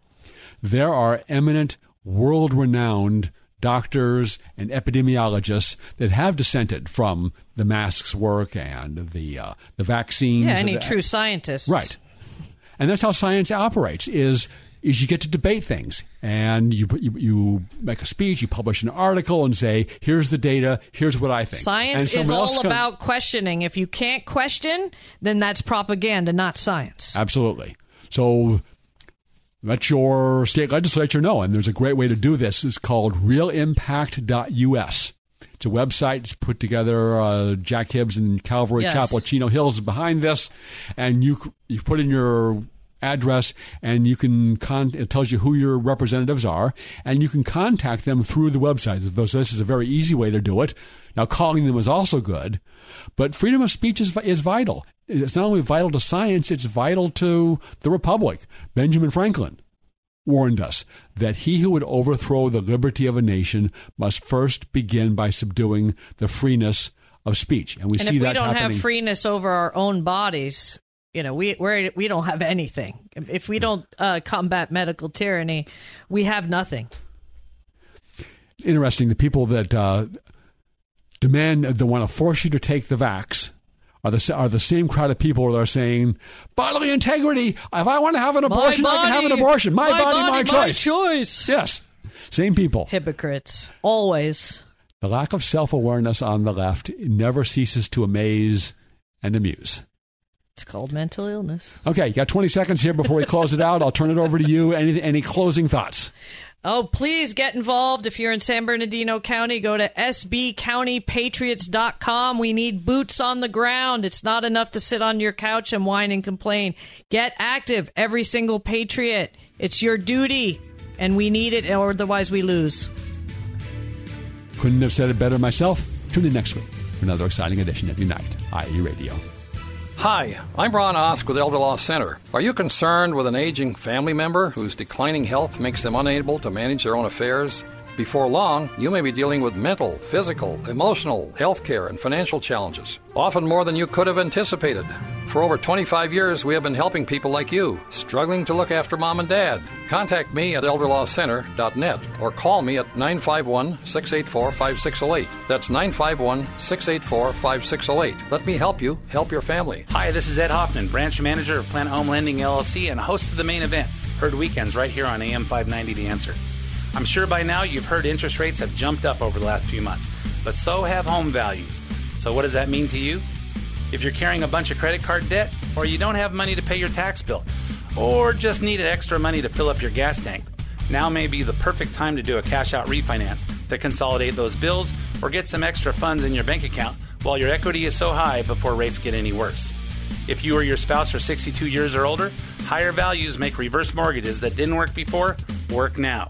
[SPEAKER 1] There are eminent, world renowned doctors and epidemiologists that have dissented from the masks work and the uh, the vaccines.
[SPEAKER 2] Yeah, any
[SPEAKER 1] the-
[SPEAKER 2] true scientists.
[SPEAKER 1] Right. And that's how science operates is is you get to debate things and you, you you make a speech, you publish an article and say, here's the data, here's what I think.
[SPEAKER 2] Science is all
[SPEAKER 1] comes-
[SPEAKER 2] about questioning. If you can't question, then that's propaganda, not science.
[SPEAKER 1] Absolutely. So let your state legislature know. And there's a great way to do this. It's called realimpact.us. It's a website it's put together. Uh, Jack Hibbs and Calvary
[SPEAKER 2] Yes.
[SPEAKER 1] Chapel, Chino Hills behind this. And you, you put in your address, and you can con- it tells you who your representatives are, and you can contact them through the website. So this is a very easy way to do it. Now, calling them is also good, but freedom of speech is, is vital. It's not only vital to science, it's vital to the republic. Benjamin Franklin warned us that he who would overthrow the liberty of a nation must first begin by subduing the freeness of speech. And we
[SPEAKER 2] and
[SPEAKER 1] see
[SPEAKER 2] if
[SPEAKER 1] that
[SPEAKER 2] we don't
[SPEAKER 1] happening.
[SPEAKER 2] have freeness over our own bodies, you know, we we're, we don't have anything. If we don't uh, combat medical tyranny, we have nothing.
[SPEAKER 1] Interesting. The people that uh, demand that want to force you to take the vax are the are the same crowd of people that are saying bodily integrity. If I want to have an abortion,
[SPEAKER 2] body,
[SPEAKER 1] I can have an abortion. My,
[SPEAKER 2] my
[SPEAKER 1] body,
[SPEAKER 2] body,
[SPEAKER 1] my
[SPEAKER 2] my
[SPEAKER 1] choice.
[SPEAKER 2] choice.
[SPEAKER 1] Yes, same people.
[SPEAKER 2] Hypocrites, always.
[SPEAKER 1] The lack of self awareness on the left never ceases to amaze and amuse.
[SPEAKER 2] It's called mental illness.
[SPEAKER 1] Okay, you got 20 seconds here before we close it out. I'll turn it over to you. Any any closing thoughts?
[SPEAKER 2] Oh, please get involved. If you're in San Bernardino County, go to sbcountypatriots.com. We need boots on the ground. It's not enough to sit on your couch and whine and complain. Get active, every single patriot. It's your duty, and we need it, or otherwise we lose.
[SPEAKER 1] Couldn't have said it better myself. Tune in next week for another exciting edition of Unite, IE Radio.
[SPEAKER 18] Hi, I'm Ron Osk with Elder Law Center. Are you concerned with an aging family member whose declining health makes them unable to manage their own affairs? Before long, you may be dealing with mental, physical, emotional, healthcare, and financial challenges, often more than you could have anticipated. For over 25 years, we have been helping people like you struggling to look after mom and dad. Contact me at elderlawcenter.net or call me at 951 684 5608. That's 951 684 5608. Let me help you help your family.
[SPEAKER 16] Hi, this is Ed Hoffman, branch manager of Planet Home Lending LLC and host of the main event, heard weekends right here on AM 590 The Answer. I'm sure by now you've heard interest rates have jumped up over the last few months, but so have home values. So, what does that mean to you? If you're carrying a bunch of credit card debt, or you don't have money to pay your tax bill, or just needed extra money to fill up your gas tank, now may be the perfect time to do a cash out refinance to consolidate those bills or get some extra funds in your bank account while your equity is so high before rates get any worse. If you or your spouse are 62 years or older, higher values make reverse mortgages that didn't work before work now.